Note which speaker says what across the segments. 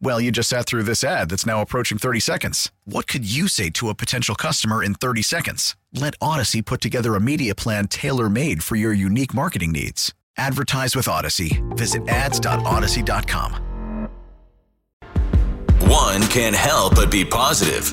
Speaker 1: Well, you just sat through this ad that's now approaching 30 seconds. What could you say to a potential customer in 30 seconds? Let Audacy put together a media plan tailor made for your unique marketing needs. Advertise with Audacy. Visit ads.audacy.com.
Speaker 2: One can't help but be positive.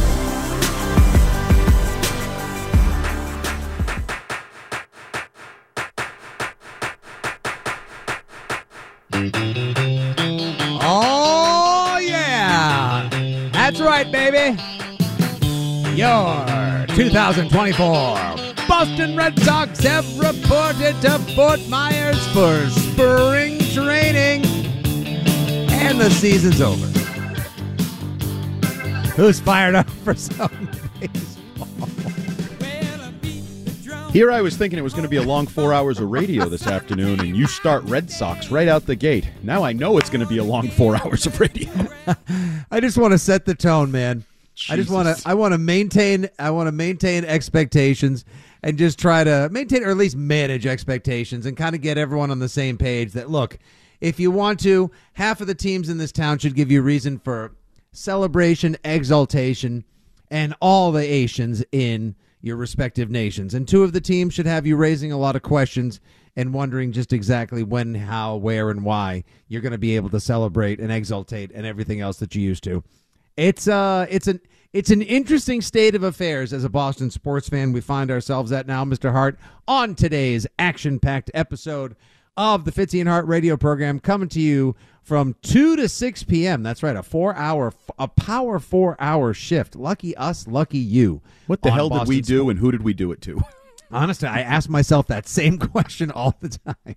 Speaker 3: Baby. Your 2024 Boston Red Sox have reported to Fort Myers for spring training. And the season's over. Who's fired up for some baseball?
Speaker 4: Here I was thinking it was going to be a long four hours of radio this afternoon, and you start Red Sox right out the gate. Now I know it's going to be a long four hours of radio.
Speaker 3: I just want to set the tone, man. I just want to I want to maintain I want to maintain expectations and just try to maintain or at least manage expectations and kind of get everyone on the same page that look, if you want to, half of the teams in this town should give you reason for celebration, exaltation, and all the Asians in your respective nations. And two of the teams should have you raising a lot of questions and wondering just exactly when, how, where, and why you're going to be able to celebrate and exultate and everything else that you used to. It's uh it's an it's an interesting state of affairs as a Boston sports fan we find ourselves at now, Mr. Hart, on today's action-packed episode of the Fitzy and Hart radio program coming to you from 2 to 6 p.m. That's right, a 4-hour a power 4-hour shift. Lucky us, lucky you.
Speaker 4: What the hell did we
Speaker 3: Boston
Speaker 4: do, and who did we do it to?
Speaker 3: Honestly, I ask myself that same question all the time.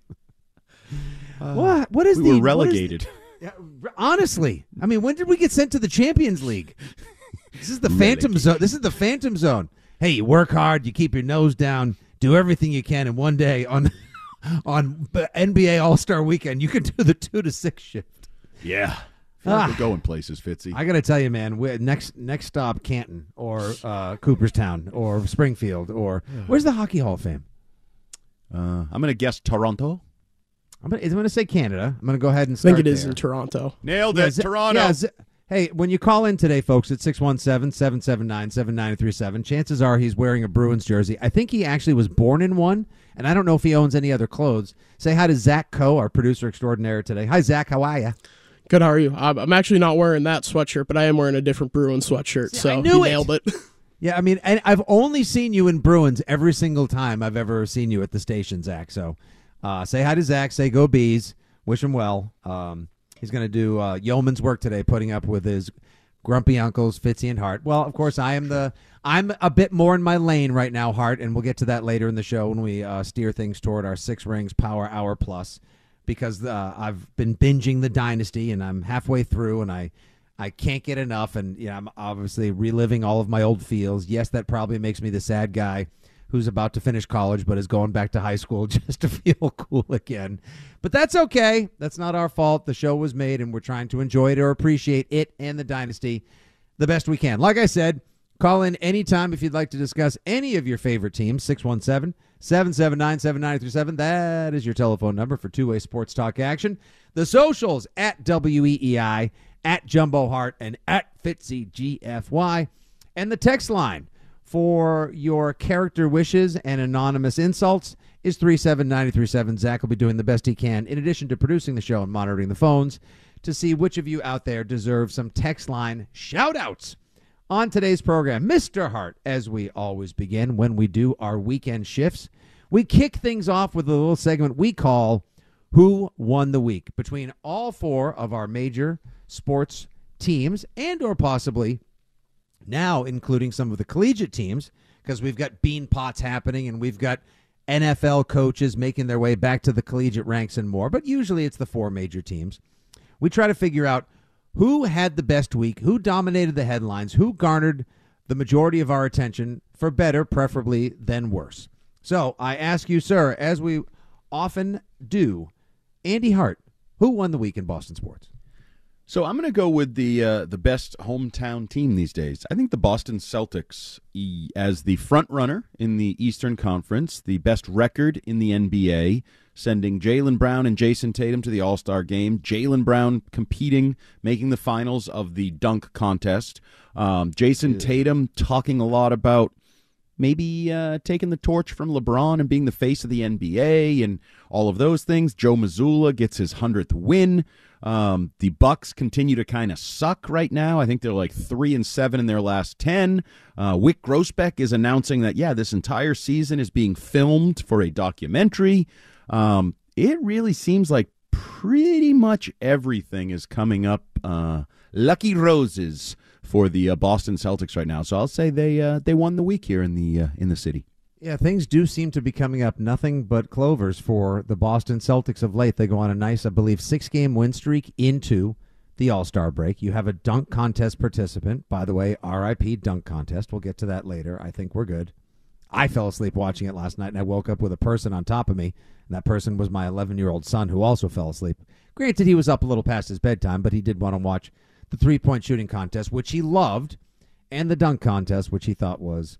Speaker 3: Uh, what what is
Speaker 4: we
Speaker 3: the
Speaker 4: were
Speaker 3: is the-
Speaker 4: relegated.
Speaker 3: yeah, honestly, I mean, when did we get sent to the Champions League? This is the Phantom Zone. This is the Phantom Zone. Hey, you work hard, you keep your nose down, do everything you can, and one day on on NBA All Star Weekend, you can do the two to six shift.
Speaker 4: Yeah. Feel like
Speaker 3: Ah.
Speaker 4: We're going places, Fitzy.
Speaker 3: I got to tell you, man, next next stop Canton or uh, Cooperstown or Springfield or where's the Hockey Hall of Fame?
Speaker 4: uh, I'm going to guess Toronto.
Speaker 3: I'm gonna, I'm gonna say Canada. I'm gonna go ahead and
Speaker 5: I think
Speaker 3: start
Speaker 5: it is
Speaker 3: there.
Speaker 5: in Toronto.
Speaker 4: Nailed
Speaker 3: Yeah,
Speaker 4: it.
Speaker 3: Z-
Speaker 4: Toronto.
Speaker 3: yeah, Z- hey, when you call in today, folks, at 617-779-7937, chances are he's wearing a Bruins jersey. I think he actually was born in one, and I don't know if he owns any other clothes. Say hi to Zach Coe, our producer extraordinaire today. Hi, Zach. How are you?
Speaker 5: Good, how are you? I'm actually not wearing that sweatshirt, but I am wearing a different Bruin sweatshirt.
Speaker 3: See,
Speaker 5: so
Speaker 3: I knew
Speaker 5: you
Speaker 3: it.
Speaker 5: nailed it.
Speaker 3: Yeah, I mean, and I've only seen you in Bruins every single time I've ever seen you at the station, Zach. So uh, say hi to Zach. Say go bees. Wish him well. Um, he's going to do uh, yeoman's work today, putting up with his grumpy uncles, Fitzy and Hart. Well, of course, I am the I'm a bit more in my lane right now, Hart, and we'll get to that later in the show when we uh, steer things toward our six rings power hour plus. Because uh, I've been binging the Dynasty, and I'm halfway through, and I I can't get enough, and you know, I'm obviously reliving all of my old feels. Yes, that probably makes me the sad guy who's about to finish college but is going back to high school just to feel cool again. But that's okay. That's not our fault. The show was made, and we're trying to enjoy it or appreciate it and the dynasty the best we can. Like I said, Call in anytime if you'd like to discuss any of your favorite teams. 617 779 7937. That is your telephone number for two way sports talk action. The socials at WEEI, at Jumbo Hart, and at Fitzy GFY. And the text line for your character wishes and anonymous insults is 37937. Zach will be doing the best he can, in addition to producing the show and monitoring the phones, to see which of you out there deserve some text line shout outs on today's program. Mr. Hart, as we always begin when we do our weekend shifts, we kick things off with a little segment we call Who Won the Week between all four of our major sports teams and or possibly now including some of the collegiate teams because we've got bean pots happening and we've got NFL coaches making their way back to the collegiate ranks and more, but usually it's the four major teams. We try to figure out who had the best week, who dominated the headlines, who garnered the majority of our attention for better, preferably, than worse. So I ask you, sir, as we often do, Andy Hart, who won the week in Boston sports?
Speaker 4: So I'm going to go with the uh, the best hometown team these days. I think the Boston Celtics, as the front runner in the Eastern Conference, the best record in the NBA, sending Jaylen Brown and Jayson Tatum to the All Star game. Jaylen Brown competing, making the finals of the dunk contest. Um, Jayson Tatum talking a lot about maybe uh, taking the torch from LeBron and being the face of the NBA and all of those things. Joe Mazzulla gets his hundredth win. Um, the Bucks continue to kind of suck right now. I think they're like three and seven in their last ten. Uh, Wyc Grousbeck is announcing that yeah, this entire season is being filmed for a documentary. Um, it really seems like pretty much everything is coming up. Uh, lucky roses for the uh, Boston Celtics right now. So I'll say they uh, they won the week here in the uh, in the city.
Speaker 3: Yeah, things do seem to be coming up nothing but clovers for the Boston Celtics of late. They go on a nice, I believe, six game win streak into the All Star break. You have a dunk contest participant. By the way, RIP dunk contest. We'll get to that later. I think we're good. I fell asleep watching it last night and I woke up with a person on top of me. And that person was my 11 year old son who also fell asleep. Granted, he was up a little past his bedtime, but he did want to watch the three point shooting contest, which he loved, and the dunk contest, which he thought was.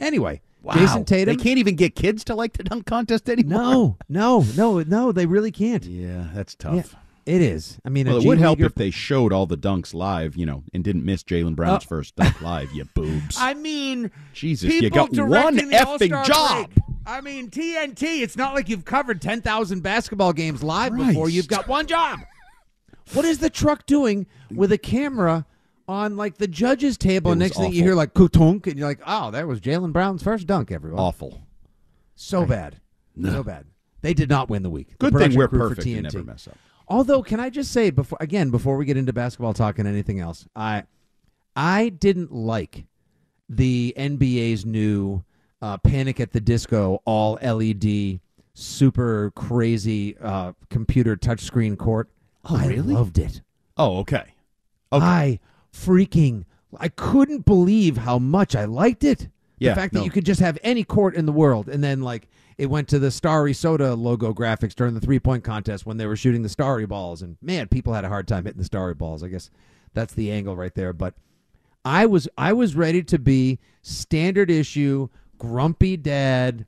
Speaker 3: Anyway, Jayson Tatum.
Speaker 4: They can't even get kids to like the dunk contest anymore.
Speaker 3: No, no, no, no, they really can't.
Speaker 4: Yeah, that's tough.
Speaker 3: Yeah, it is. I mean,
Speaker 4: Well, it would help if they showed all the dunks live, you know, and didn't miss Jaylen Brown's
Speaker 3: Oh.
Speaker 4: first dunk live. You boobs.
Speaker 3: I mean,
Speaker 4: Jesus, you got one effing job.
Speaker 3: break. I mean, TNT. It's not like you've covered ten thousand basketball games live before. You've got one job. What is the truck doing with a camera on like the judges' table?
Speaker 4: It
Speaker 3: and next thing you hear like kutunk, and you're like, oh, there was Jaylen Brown's first dunk. Everyone,
Speaker 4: Awful.
Speaker 3: so bad, so bad. They did not win the week. The
Speaker 4: Good thing we're perfect and never mess up.
Speaker 3: Although, can I just say before again before we get into basketball talk and anything else, I I didn't like the NBA's new uh, Panic at the Disco all LED super crazy uh, computer touchscreen court.
Speaker 4: Oh,
Speaker 3: I
Speaker 4: really?
Speaker 3: loved it.
Speaker 4: Oh, okay. Okay.
Speaker 3: I freaking I couldn't believe how much I liked it.
Speaker 4: Yeah,
Speaker 3: the fact that
Speaker 4: no.
Speaker 3: you could just have any court in the world, and then like it went to the Starry Soda logo graphics during the three point contest when they were shooting the Starry balls, and man, people had a hard time hitting the Starry balls. I guess that's the angle right there. But I was I was ready to be standard issue grumpy dad.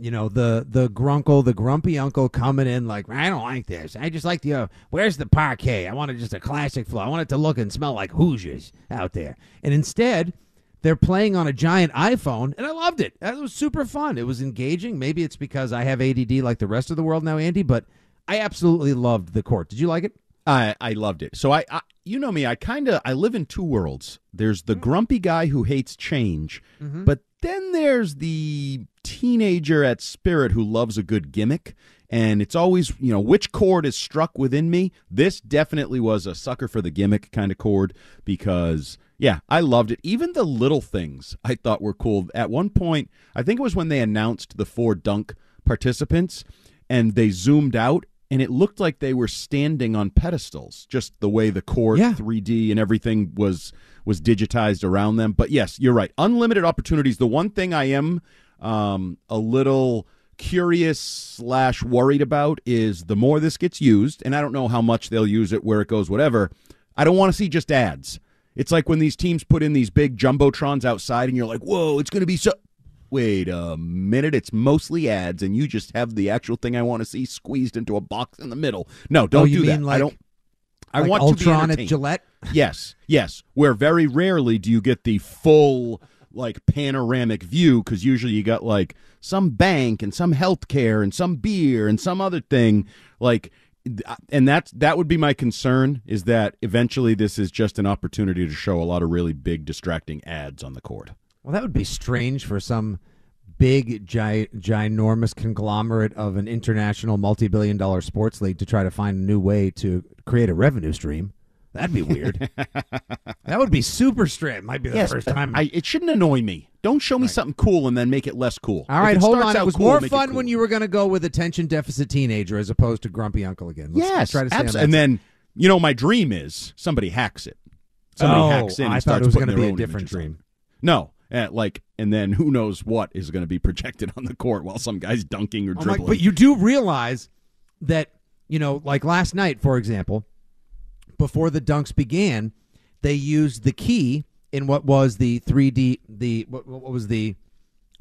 Speaker 3: You know the the grunkle, the grumpy uncle coming in like I don't like this. I just like the uh, where's the parquet? I wanted just a classic flow. I want it to look and smell like Hoosiers out there. And instead, they're playing on a giant iPhone, and I loved it. That was super fun. It was engaging. Maybe it's because I have ADD like the rest of the world now, Andy. But I absolutely loved the court. Did you like it?
Speaker 4: I I loved it. So I, I you know me, I kind of I live in two worlds. There's the grumpy guy who hates change, but then there's the teenager at Spirit who loves a good gimmick. And it's always, you know, which chord is struck within me. This definitely was a sucker for the gimmick kind of chord because, yeah, I loved it. Even the little things I thought were cool. At one point, I think it was when they announced the four dunk participants and they zoomed out and it looked like they were standing on pedestals just the way the court
Speaker 3: Yeah.
Speaker 4: 3d and everything was was digitized around them but yes you're right unlimited opportunities the one thing i am um, a little curious slash worried about is the more this gets used and i don't know how much they'll use it where it goes whatever i don't want to see just ads It's like when these teams put in these big jumbotrons outside, and you're like, "Whoa, it's going to be so." Wait a minute, it's mostly ads, and you just have the actual thing I want to see squeezed into a box in the middle. No, don't
Speaker 3: oh, you
Speaker 4: do
Speaker 3: mean
Speaker 4: that.
Speaker 3: Like,
Speaker 4: I don't. I
Speaker 3: like
Speaker 4: want
Speaker 3: Ultron
Speaker 4: to be
Speaker 3: at. Gillette.
Speaker 4: Yes, yes. Where very rarely do you get the full like panoramic view because usually you got like some bank and some healthcare and some beer and some other thing like uh, and that's that would be my concern is that eventually this is just an opportunity to show a lot of really big distracting ads on the court.
Speaker 3: Well, that would be strange for some big, gi- ginormous conglomerate of an international multi-billion dollar sports league to try to find a new way to create a revenue stream. That'd be weird. that would be super strange. Might be the first time.
Speaker 4: I, it shouldn't annoy me. Don't show me something cool and then make it less cool.
Speaker 3: All right, hold on. It was
Speaker 4: cool,
Speaker 3: more fun
Speaker 4: cool.
Speaker 3: when you were going to go with attention deficit teenager as opposed to grumpy uncle again. Let's,
Speaker 4: yes,
Speaker 3: let's try to
Speaker 4: abs-
Speaker 3: that
Speaker 4: and then you know my dream is somebody hacks it. Somebody
Speaker 3: oh,
Speaker 4: hacks in. And
Speaker 3: I thought
Speaker 4: starts
Speaker 3: it was going to be a different dream.
Speaker 4: No, uh, like, and then who knows what is going to be projected on the court while some guy's dunking or
Speaker 3: Oh my-
Speaker 4: dribbling.
Speaker 3: but you do realize that, you know, like last night, for example, before the dunks began, they used the key in what was the 3D, the what, what was the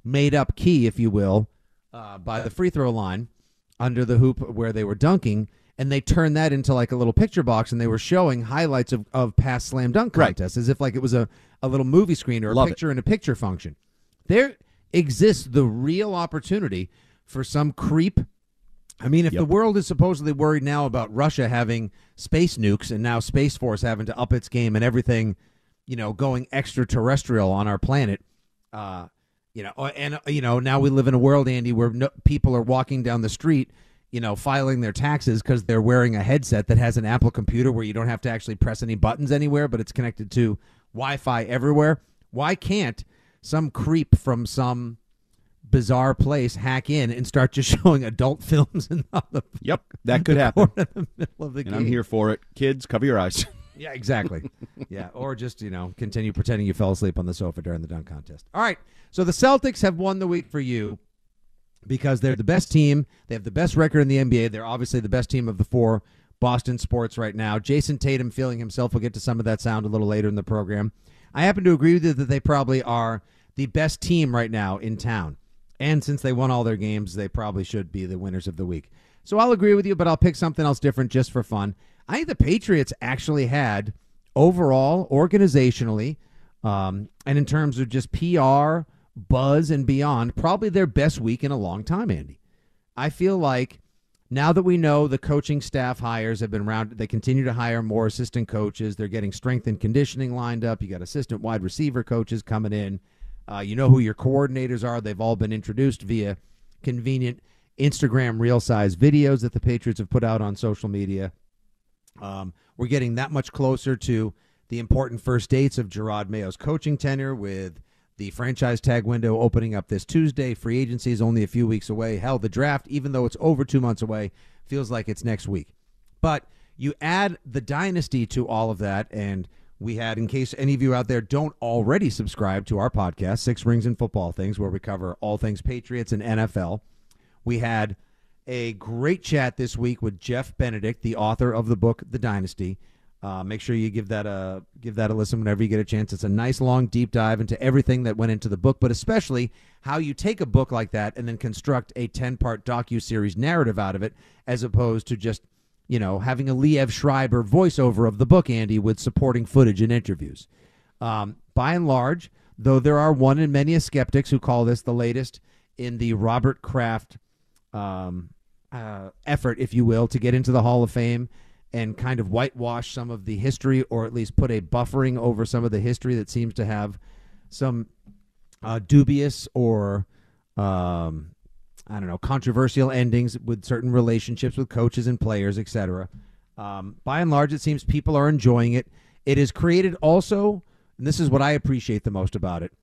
Speaker 3: made up key, if you will, uh, by the free throw line under the hoop where they were dunking. And they turned that into like a little picture box, and they were showing highlights of, of past slam dunk
Speaker 4: Right.
Speaker 3: contests as if like it was a, a little movie screen or a
Speaker 4: Love it.
Speaker 3: picture in a picture function. There exists the real opportunity for some creep I mean, if the world is supposedly worried now about Russia having space nukes and now Space Force having to up its game and everything, you know, going extraterrestrial on our planet, uh, you know, and uh, you know, now we live in a world, Andy, where no, people are walking down the street, you know, filing their taxes because they're wearing a headset that has an Apple computer where you don't have to actually press any buttons anywhere, but it's connected to Wi-Fi everywhere. Why can't some creep from some bizarre place hack in and start just showing adult films in the,
Speaker 4: yep, that could happen.
Speaker 3: in the middle of the
Speaker 4: And
Speaker 3: game.
Speaker 4: I'm here for it. Kids, cover your eyes.
Speaker 3: Yeah, exactly. yeah, or just you know continue pretending you fell asleep on the sofa during the dunk contest. All right, so the Celtics have won the week for you because they're the best team. They have the best record in the NBA. They're obviously the best team of the four Boston sports right now. Jayson Tatum feeling himself. We'll get to some of that sound a little later in the program. I happen to agree with you that they probably are the best team right now in town. And since they won all their games, they probably should be the winners of the week. So I'll agree with you, but I'll pick something else different just for fun. I think the Patriots actually had overall, organizationally, um, and in terms of just PR, buzz, and beyond, probably their best week in a long time, Andy. I feel like now that we know the coaching staff hires have been rounded, they continue to hire more assistant coaches. They're getting strength and conditioning lined up. You got assistant wide receiver coaches coming in. Uh, you know who your coordinators are. They've all been introduced via convenient Instagram real size videos that the Patriots have put out on social media. Um, we're getting that much closer to the important first dates of Jerod Mayo's coaching tenure with the franchise tag window opening up this Tuesday. Free agency is only a few weeks away. Hell, the draft, even though it's over two months away, feels like it's next week. But you add the dynasty to all of that, and we had, in case any of you out there don't already subscribe to our podcast, Six Rings and Football Things, where we cover all things Patriots and NFL. We had a great chat this week with Jeff Benedict, the author of the book The Dynasty. Uh, make sure you give that a give that a listen whenever you get a chance. It's a nice long deep dive into everything that went into the book, but especially how you take a book like that and then construct a ten part docu series narrative out of it, as opposed to just you know having a Liev Schreiber voiceover of the book, Andy, with supporting footage and interviews. Um, by and large, though there are one and many skeptics who call this the latest in the Robert Kraft um, uh, effort, if you will, to get into the Hall of Fame and kind of whitewash some of the history, or at least put a buffering over some of the history that seems to have some uh, dubious or um, I don't know controversial endings with certain relationships with coaches and players, etc. Um, by and large, it seems people are enjoying it. It has created also, and this is what I appreciate the most about it.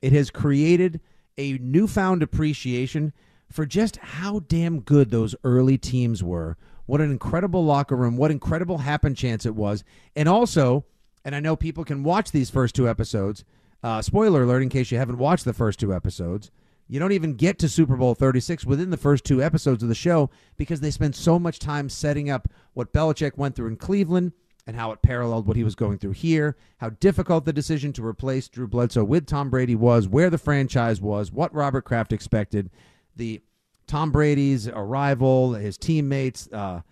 Speaker 3: It has created a newfound appreciation for just how damn good those early teams were. What an incredible locker room. What incredible happen chance it was. And also, and I know people can watch these first two episodes. Uh, spoiler alert in case you haven't watched the first two episodes. You don't even get to Super Bowl 36 within the first two episodes of the show because they spend so much time setting up what Belichick went through in Cleveland, and how it paralleled what he was going through here, how difficult the decision to replace Drew Bledsoe with Tom Brady was, where the franchise was, what Robert Kraft expected, the Tom Brady's arrival, his teammates. Uh,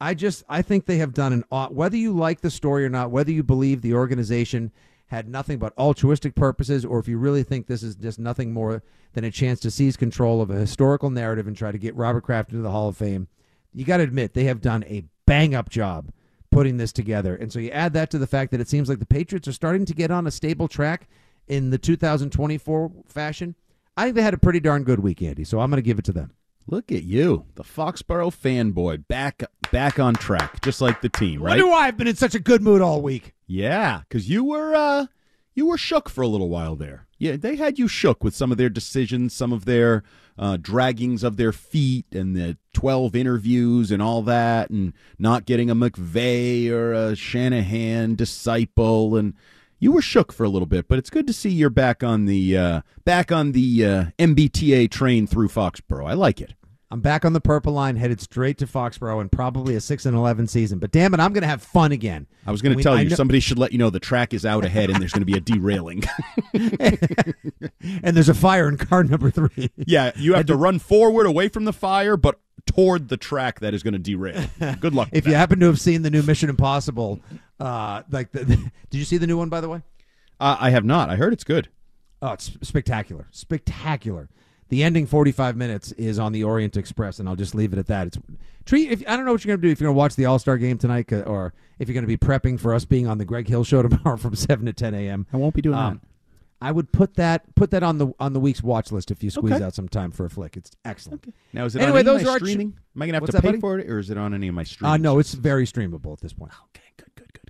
Speaker 3: I just I think they have done an whether you like the story or not, whether you believe the organization had nothing but altruistic purposes, or if you really think this is just nothing more than a chance to seize control of a historical narrative and try to get Robert Kraft into the Hall of Fame, you got to admit they have done a bang up job putting this together. And so you add that to the fact that it seems like the Patriots are starting to get on a stable track in the 2024 fashion. I think they had a pretty darn good week, Andy. So I'm going to give it to them.
Speaker 4: Look at you, the Foxborough fanboy, back back on track, just like the team, right?
Speaker 3: Wonder why I've been in such a good mood all week.
Speaker 4: Yeah, because you were uh, you were shook for a little while there. Yeah, they had you shook with some of their decisions, some of their uh, draggings of their feet, and the twelve interviews and all that, and not getting a McVay or a Shanahan disciple, and you were shook for a little bit. But it's good to see you're back on the uh, back on the uh, MBTA train through Foxborough. I like it.
Speaker 3: I'm back on the purple line, headed straight to Foxborough, and probably a six and eleven season. But damn it, I'm going to have fun again.
Speaker 4: I was going to tell you, know- somebody should let you know the track is out ahead, and there's going to be a derailing.
Speaker 3: and there's a fire in car number three.
Speaker 4: Yeah, you have to run forward away from the fire, but toward the track that is going to derail. Good luck.
Speaker 3: if
Speaker 4: you
Speaker 3: that. happen to have seen the new Mission Impossible, uh, like, the, the, did you see the new one by the way?
Speaker 4: Uh, I have not. I heard it's good.
Speaker 3: Oh, it's spectacular, spectacular. The ending 45 minutes is on the Orient Express, and I'll just leave it at that. It's treat. If, I don't know what you're gonna do if you're gonna watch the All Star game tonight, or if you're gonna be prepping for us being on the Greg Hill Show tomorrow from seven to 10 a.m.
Speaker 4: I won't be doing um, that.
Speaker 3: I would put that put that on the on the week's watch list if you squeeze okay. out some time for a flick. It's excellent. Okay.
Speaker 4: Now is it anyway, those are streaming? Am I gonna have to pay for it, or is it on any of my streams?
Speaker 3: Uh, no, it's very streamable at this point.
Speaker 4: Okay.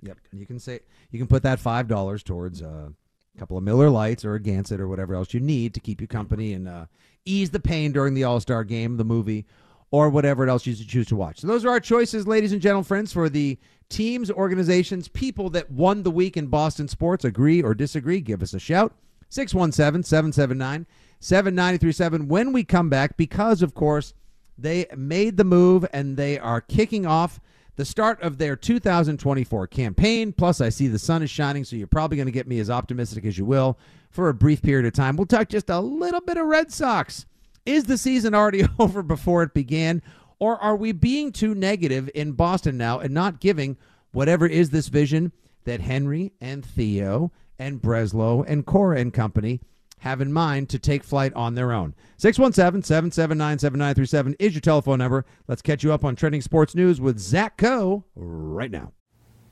Speaker 3: Yep. You can say you can put that five dollars towards uh, a couple of Miller Lights or a Gansett or whatever else you need to keep you company and uh, ease the pain during the All Star game, the movie, or whatever else you choose to watch. So those are our choices, ladies and gentlemen, friends, for the teams, organizations, people that won the week in Boston sports. Agree or disagree? Give us a shout. 617 779 7937 when we come back, because, of course, they made the move and they are kicking off the start of their 2024 campaign. Plus, I see the sun is shining, so you're probably going to get me as optimistic as you will for a brief period of time. We'll talk just a little bit of Red Sox. Is the season already over before it began? Or are we being too negative in Boston now and not giving whatever is this vision that Henry and Theo and Breslow and Cora and company have in mind to take flight on their own. 617 779 7937 is your telephone number. Let's catch you up on trending sports news with Zach Coe right now.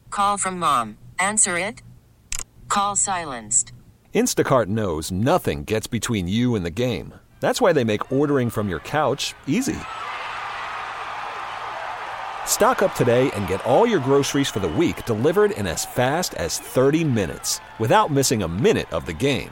Speaker 6: Call from mom. Answer it. Call silenced.
Speaker 7: Instacart knows nothing gets between you and the game. That's why they make ordering from your couch easy. Stock up today and get all your groceries for the week delivered in as fast as 30 minutes without missing a minute of the game.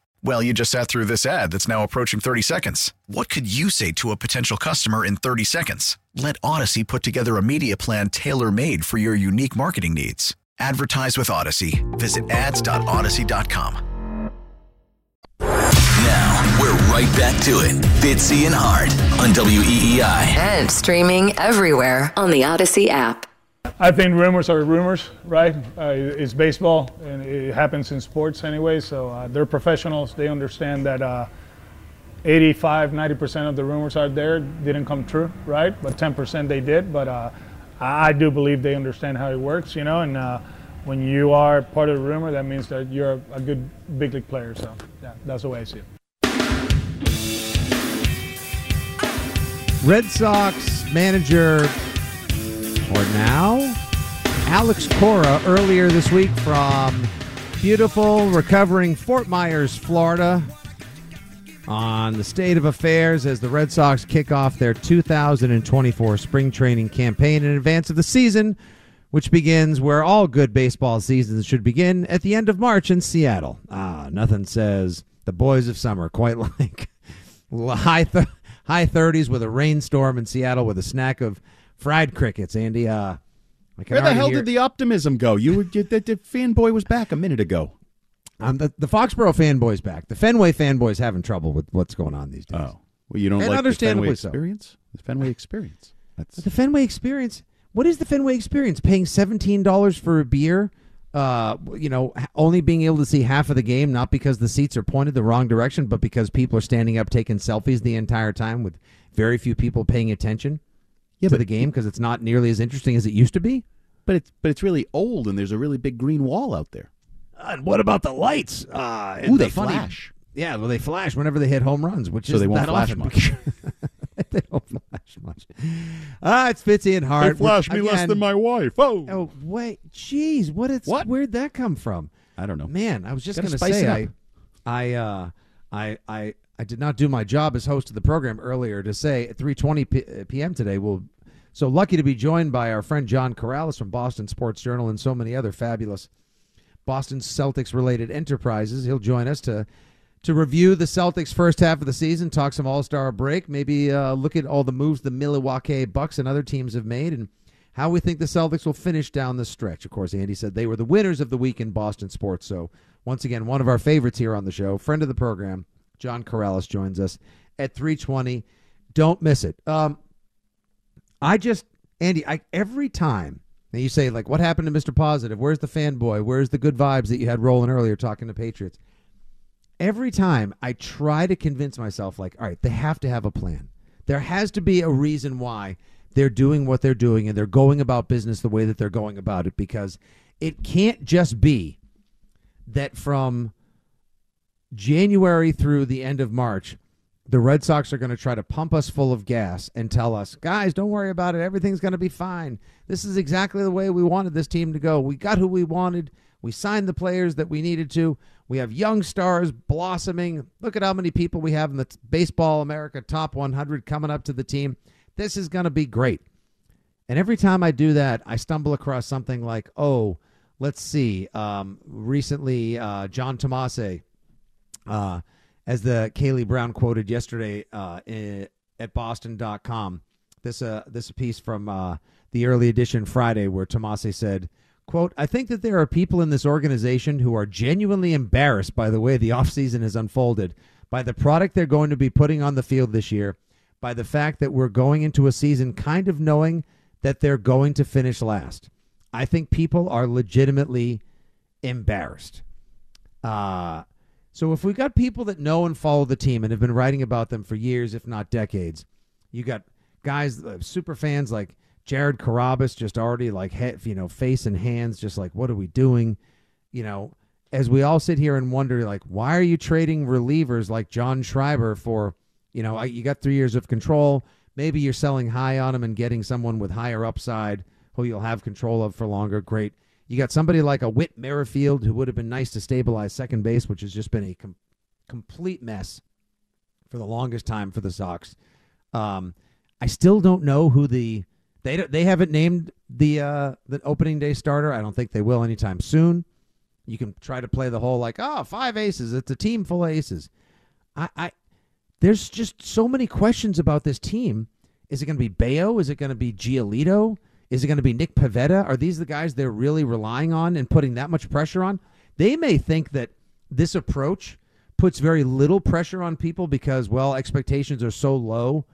Speaker 1: Well, you just sat through this ad that's now approaching 30 seconds. What could you say to a potential customer in 30 seconds? Let Audacy put together a media plan tailor made for your unique marketing needs. Advertise with Audacy. Visit ads.audacy.com.
Speaker 2: Now, we're right back to it. Fitzy and Hart on WEEI.
Speaker 8: And streaming everywhere on the Audacy app.
Speaker 9: I think rumors are rumors, right? Uh, it's baseball, and it happens in sports anyway. So uh, they're professionals. They understand that uh, 85, 90% of the rumors out there didn't come true, right? But 10% they did. But uh, I do believe they understand how it works, you know. And uh, when you are part of the rumor, that means that you're a good big league player. So yeah, that's the way I see it.
Speaker 3: Red Sox manager or now, Alex Cora earlier this week from beautiful, recovering Fort Myers, Florida, on the state of affairs as the Red Sox kick off their 2024 spring training campaign in advance of the season, which begins where all good baseball seasons should begin at the end of March in Seattle. Ah, nothing says the boys of summer, quite like high th- high 30s with a rainstorm in Seattle with a snack of fried crickets. Andy, uh,
Speaker 4: Where the hell
Speaker 3: hear-
Speaker 4: did the optimism go? You, were- the, the fanboy was back a minute ago.
Speaker 3: Um, the, the Foxborough fanboys back. The Fenway fanboys having trouble with what's going on these days.
Speaker 4: Oh, well, you don't
Speaker 3: And
Speaker 4: like the
Speaker 3: understandably
Speaker 4: Fenway
Speaker 3: so.
Speaker 4: The Fenway experience. That's
Speaker 3: But the Fenway experience. What is the Fenway experience? Paying seventeen dollars for a beer. Uh, you know, only being able to see half of the game, not because the seats are pointed the wrong direction, but because people are standing up taking selfies the entire time with very few people paying attention
Speaker 4: Yeah,
Speaker 3: to
Speaker 4: but-
Speaker 3: the game because it's not nearly as interesting as it used to be.
Speaker 4: but it's but it's really old, and there's a really big green wall out there.
Speaker 3: and what about the lights? Uh,
Speaker 4: Ooh,
Speaker 3: the
Speaker 4: they
Speaker 3: funny-
Speaker 4: flash.
Speaker 3: Yeah, well, they flash whenever they hit home runs, which
Speaker 4: So
Speaker 3: is
Speaker 4: they won't flash much.
Speaker 3: they don't flash much. Ah, it's Fitzy and Hart. They flash me again- less than
Speaker 4: my wife. Oh,
Speaker 3: Oh wait, jeez, what it's
Speaker 4: What?
Speaker 3: Where'd that come from?
Speaker 4: I don't know.
Speaker 3: Man, I was just
Speaker 4: Gotta
Speaker 3: going to
Speaker 4: spice
Speaker 3: say I. I, uh, I, I, I did not do my job as host of the program earlier to say at 3:20 p- uh, p.m. today. We'll so lucky to be joined by our friend John Karalis from Boston Sports Journal and so many other fabulous Boston Celtics related enterprises. He'll join us to to review the Celtics first half of the season, talk some All Star break, maybe uh, look at all the moves the Milwaukee Bucks and other teams have made, and how we think the Celtics will finish down the stretch. Of course, Andy said they were the winners of the week in Boston sports. So once again, one of our favorites here on the show, friend of the program, John Karalis joins us at three twenty. Don't miss it. Um, I just Andy, I every time now you say like, what happened to Mister Positive? Where's the fanboy? Where's the good vibes that you had rolling earlier talking to Patriots? Every time I try to convince myself, like, all right, they have to have a plan. There has to be a reason why they're doing what they're doing and they're going about business the way that they're going about it because it can't just be that from January through the end of March, the Red Sox are going to try to pump us full of gas and tell us, guys, don't worry about it. Everything's going to be fine. This is exactly the way we wanted this team to go. We got who we wanted. We signed the players that we needed to. We have young stars blossoming. Look at how many people we have in the Baseball America Top 100 coming up to the team. This is going to be great. And every time I do that, I stumble across something like, oh, let's see. Um, recently, uh, John Tomase, uh, as the Kaylee Brown quoted yesterday uh, i- at Boston.com, this uh, this piece from uh, the early edition Friday where Tomase said, quote, I think that there are people in this organization who are genuinely embarrassed by the way the offseason has unfolded, by the product they're going to be putting on the field this year, by the fact that we're going into a season kind of knowing that they're going to finish last. I think people are legitimately embarrassed. Uh, so if we've got people that know and follow the team and have been writing about them for years, if not decades, you got guys, uh, super fans like Jared Carrabis, just already like head, you know, face and hands, just like what are we doing? You know, as we all sit here and wonder, like, why are you trading relievers like John Schreiber for, you know, you got three years of control. Maybe you're selling high on him and getting someone with higher upside who you'll have control of for longer. Great. You got somebody like a Whit Merrifield who would have been nice to stabilize second base, which has just been a com- complete mess for the longest time for the Sox. Um, I still don't know who the they they haven't named the uh, the opening day starter. I don't think they will anytime soon. You can try to play the whole like, oh, five aces. It's a team full of aces. I, I there's just so many questions about this team. Is it going to be Bello? Is it going to be Giolito? Is it going to be Nick Pivetta? Are these the guys they're really relying on and putting that much pressure on? They may think that this approach puts very little pressure on people because, well, expectations are so low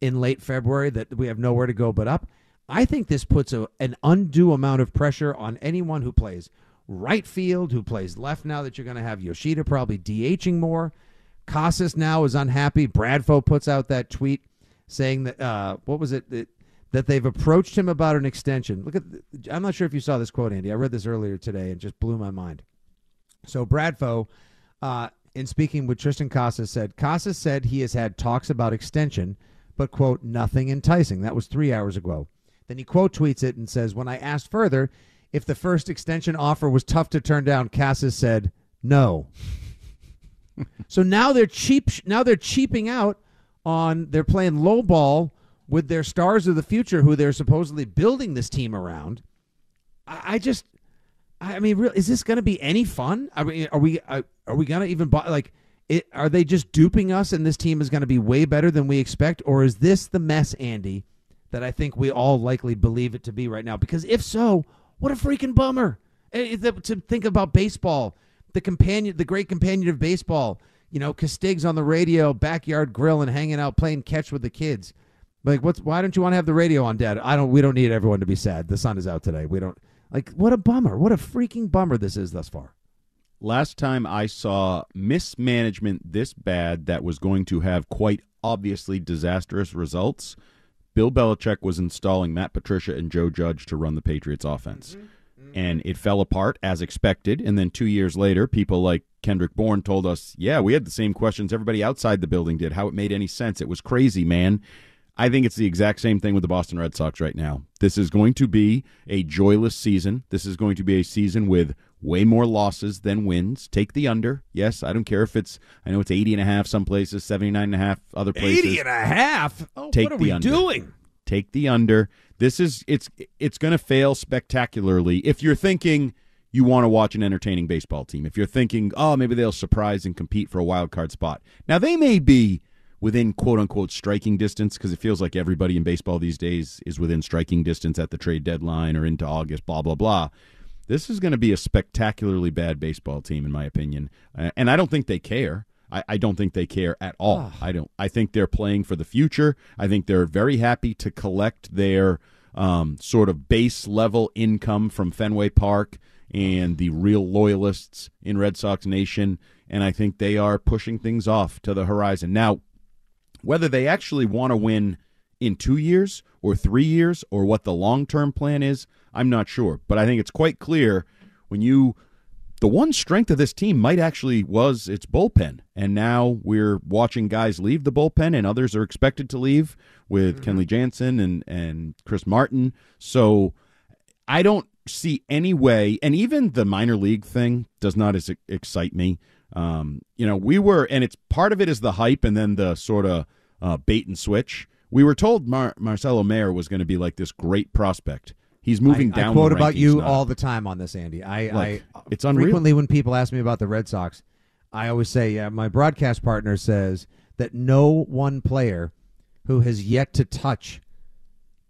Speaker 3: in late February that we have nowhere to go but up. I think this puts a, an undue amount of pressure on anyone who plays right field, who plays left now that you're going to have Yoshida probably DHing more. Casas now is unhappy. Bradfo puts out that tweet saying that, uh, what was it? That, that they've approached him about an extension. Look at, I'm not sure if you saw this quote, Andy. I read this earlier today and just blew my mind. So Bradfo, uh, in speaking with Triston Casas, said Casas said he has had talks about extension, but quote nothing enticing. That was three hours ago. Then he quote tweets it and says, "When I asked further if the first extension offer was tough to turn down, Casas said no." so now they're cheap. Now they're cheaping out on. They're playing low ball with their stars of the future, who they're supposedly building this team around. I, I just I mean, real, is this going to be any fun? I mean, are we are, are we going to even buy? Like, it, are they just duping us and this team is going to be way better than we expect? Or is this the mess, Andy, that I think we all likely believe it to be right now? Because if so, what a freaking bummer. Eh, To think about baseball, the companion, the great companion of baseball, you know, Castigs on the radio, backyard grill, and hanging out playing catch with the kids. Like, what's why don't you want to have the radio on, Dad? I don't. We don't need everyone to be sad. The sun is out today. We don't. Like, what a bummer. What a freaking bummer this is thus far.
Speaker 4: Last time I saw mismanagement this bad that was going to have quite obviously disastrous results, Bill Belichick was installing Matt Patricia and Joe Judge to run the Patriots offense. Mm-hmm. Mm-hmm. And it fell apart as expected. And then two years later, people like Kendrick Bourne told us, yeah, we had the same questions everybody outside the building did, how it made any sense. It was crazy, man. I think it's the exact same thing with the Boston Red Sox right now. This is going to be a joyless season. This is going to be a season with way more losses than wins. Take the under. Yes, I don't care if it's I know it's 80 and a half some places, 79 and a half other places.
Speaker 3: 80 and a half? Oh,
Speaker 4: Take
Speaker 3: what are we
Speaker 4: under.
Speaker 3: doing?
Speaker 4: Take the under. This is it's it's going to fail spectacularly if you're thinking you want to watch an entertaining baseball team. If you're thinking, "Oh, maybe they'll surprise and compete for a wild card spot." Now, they may be within quote unquote striking distance because it feels like everybody in baseball these days is within striking distance at the trade deadline or into August, blah, blah, blah. This is going to be a spectacularly bad baseball team, in my opinion. Uh, and I don't think they care. I, I don't think they care at all. I don't. I think they're playing for the future. I think they're very happy to collect their um, sort of base level income from Fenway Park and the real loyalists in Red Sox Nation. And I think they are pushing things off to the horizon. Now, whether they actually want to win in two years or three years or what the long term plan is, I'm not sure. But I think it's quite clear when you the one strength of this team might actually was its bullpen. And now we're watching guys leave the bullpen and others are expected to leave with Kenley Jansen and, and Chris Martin. So I don't see any way, and even the minor league thing does not as excite me. Um, you know, we were, and it's part of it is the hype and then the sort of uh, bait and switch. We were told Mar- Marcelo Mayer was going to be like this great prospect. He's moving
Speaker 3: I,
Speaker 4: down.
Speaker 3: I quote about you
Speaker 4: now.
Speaker 3: all the time on this, Andy. I,
Speaker 4: Like,
Speaker 3: I
Speaker 4: it's unreal.
Speaker 3: frequently when people ask me about the Red Sox, I always say, yeah, my broadcast partner says that no one player who has yet to touch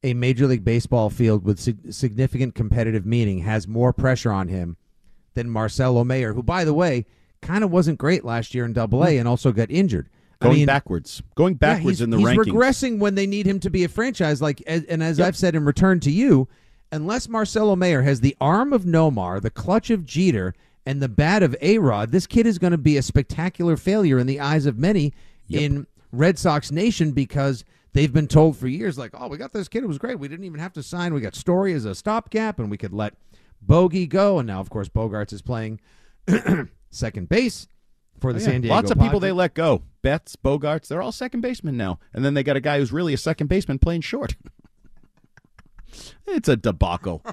Speaker 3: a Major League Baseball field with sig- significant competitive meaning has more pressure on him than Marcelo Mayer, who, by the way, kind of wasn't great last year in Double A and also got injured.
Speaker 4: Going
Speaker 3: I mean,
Speaker 4: backwards, going backwards
Speaker 3: yeah,
Speaker 4: in the
Speaker 3: he's
Speaker 4: rankings.
Speaker 3: regressing when they need him to be a franchise. Like, and as
Speaker 4: Yep.
Speaker 3: I've said in return to you, unless Marcelo Mayer has the arm of Nomar, the clutch of Jeter, and the bat of A Rod, this kid is going to be a spectacular failure in the eyes of many in Red Sox Nation because they've been told for years, like, oh, we got this kid. It was great. We didn't even have to sign. We got Story as a stopgap, and we could let Bogey go. And now, of course, Bogaerts is playing second base for the
Speaker 4: Oh, yeah.
Speaker 3: San Diego.
Speaker 4: Lots of people they let go. Betts, Bogaerts, they're all second basemen now. And then they got a guy who's really a second baseman playing short. it's a debacle.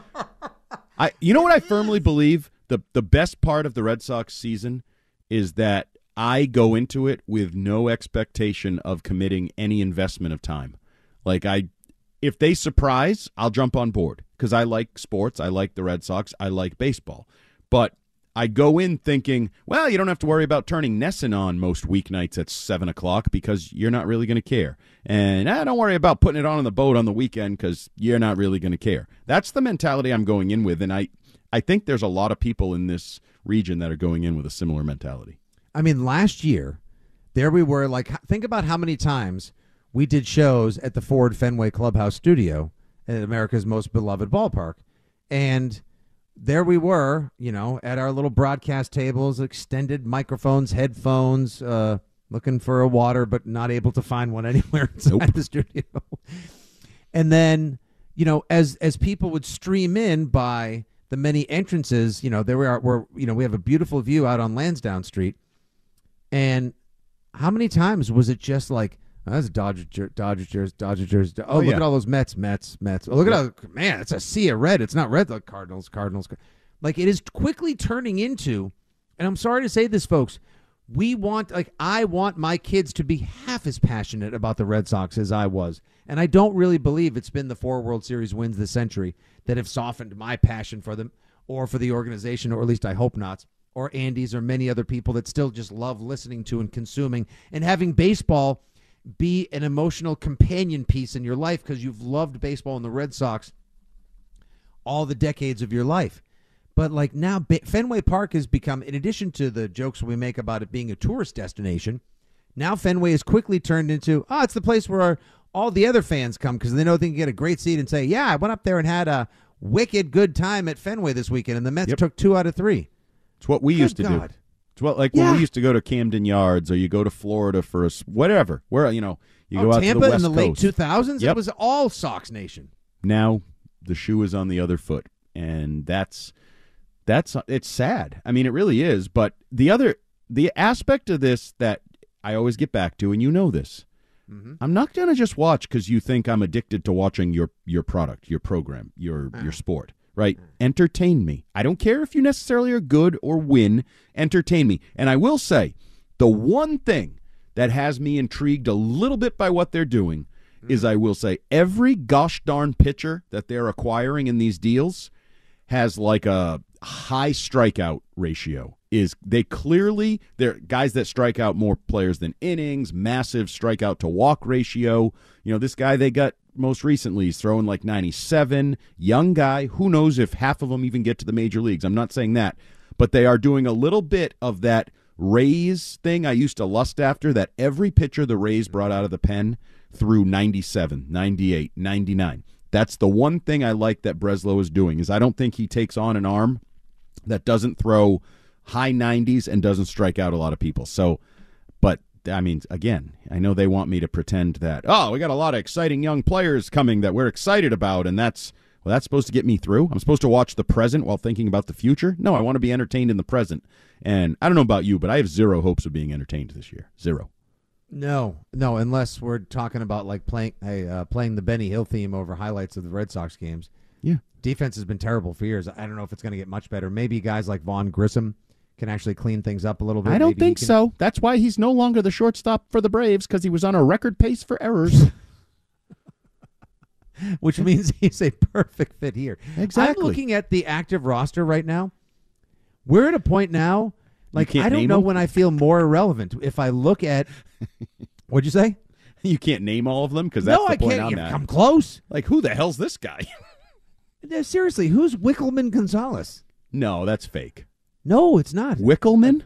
Speaker 4: I you know what I firmly believe? The the best part of the Red Sox season is that I go into it with no expectation of committing any investment of time. Like I if they surprise, I'll jump on board because I like sports, I like the Red Sox, I like baseball. But I go in thinking, well, you don't have to worry about turning NESN on most weeknights at seven o'clock because you're not really going to care, and ah, don't worry about putting it on on the boat on the weekend because you're not really going to care. That's the mentality I'm going in with, and I, I think there's a lot of people in this region that are going in with a similar mentality.
Speaker 3: I mean, last year, there we were. Like, think about how many times we did shows at the Ford Fenway Clubhouse studio at America's most beloved ballpark. And there we were, you know, at our little broadcast tables, extended microphones, headphones, uh, looking for a water, but not able to find one anywhere inside the studio. And then, you know, as as people would stream in by the many entrances, you know, there we are. We're you know we have a beautiful view out on Lansdowne Street, and how many times was it just like that's Dodger, jer- Dodger, jersey, Dodger, jersey. Oh,
Speaker 4: Oh,
Speaker 3: look
Speaker 4: yeah.
Speaker 3: at all those Mets, Mets, Mets. Oh, look
Speaker 4: Yeah.
Speaker 3: at all man, it's a sea of red. It's not red like Cardinals, Cardinals. Like it is quickly turning into, and I'm sorry to say this, folks. We want like I want my kids to be half as passionate about the Red Sox as I was. And I don't really believe it's been the four World Series wins this century that have softened my passion for them or for the organization, or at least I hope not. or Andy's or many other people that still just love listening to and consuming and having baseball be an emotional companion piece in your life because you've loved baseball and the Red Sox all the decades of your life. But like now, Fenway Park has become, in addition to the jokes we make about it being a tourist destination, now Fenway has quickly turned into, oh, it's the place where our, all the other fans come because they know they can get a great seat and say, yeah, I went up there and had a wicked good time at Fenway this weekend, and the Mets
Speaker 4: Yep.
Speaker 3: took two out of three.
Speaker 4: It's what we
Speaker 3: Good
Speaker 4: used to do.
Speaker 3: God.
Speaker 4: It's what like when we used to go to Camden Yards or you go to Florida for us whatever. Where you know you
Speaker 3: oh,
Speaker 4: go out
Speaker 3: Tampa
Speaker 4: to the West
Speaker 3: in the late two thousands,
Speaker 4: Yep.
Speaker 3: it was all Sox Nation.
Speaker 4: now the shoe is on the other foot and that's that's it's sad i mean it really is but the other the aspect of this that i always get back to and you know this mm-hmm. i'm not going to just watch because you think i'm addicted to watching your your product your program your ah. your sport right? Entertain me. I don't care if you necessarily are good or win. Entertain me. And i will say the one thing that has me intrigued a little bit by what they're doing is mm-hmm. I will say every gosh darn pitcher that they're acquiring in these deals has like a high strikeout ratio. Is they clearly they're guys that strike out more players than innings, massive strikeout to walk ratio. You know, this guy they got most recently He's throwing like 97, young guy, who knows if half of them even get to the major leagues. I'm not saying that, but they are doing a little bit of that Rays thing I used to lust after that every pitcher the Rays brought out of the pen through 97, 98, 99. That's the one thing I like that Breslow is doing is I don't think he takes on an arm that doesn't throw high 90s and doesn't strike out a lot of people. So, I mean, again, I know they want me to pretend that oh, we got a lot of exciting young players coming that we're excited about, and that's well, that's supposed to get me through. I'm supposed to watch the present while thinking about the future. No, I want to be entertained in the present. And I don't know about you, but I have zero hopes of being entertained this year. Zero.
Speaker 3: No, no, unless we're talking about like playing, hey, uh, playing the Benny Hill theme over highlights of the Red Sox games.
Speaker 4: Yeah.
Speaker 3: Defense has been terrible for years. I don't know if it's going to get much better. Maybe guys like Vaughn Grissom can actually clean things up a little bit.
Speaker 4: I don't
Speaker 3: Maybe
Speaker 4: think
Speaker 3: can-
Speaker 4: so. That's why he's no longer the shortstop for the Braves because he was on a record pace for errors.
Speaker 3: which means he's a perfect fit here.
Speaker 4: Exactly.
Speaker 3: I'm looking at the active roster right now. We're at a point now, like I don't know
Speaker 4: them?
Speaker 3: when I feel more irrelevant. If I look at, what'd you say?
Speaker 4: you can't name all of them because that's
Speaker 3: no,
Speaker 4: the
Speaker 3: I
Speaker 4: point
Speaker 3: can't.
Speaker 4: I'm
Speaker 3: come close.
Speaker 4: Like, who the hell's this guy?
Speaker 3: Seriously, who's Wikelman Gonzalez?
Speaker 4: no, that's fake.
Speaker 3: No, it's not.
Speaker 4: Wikelman?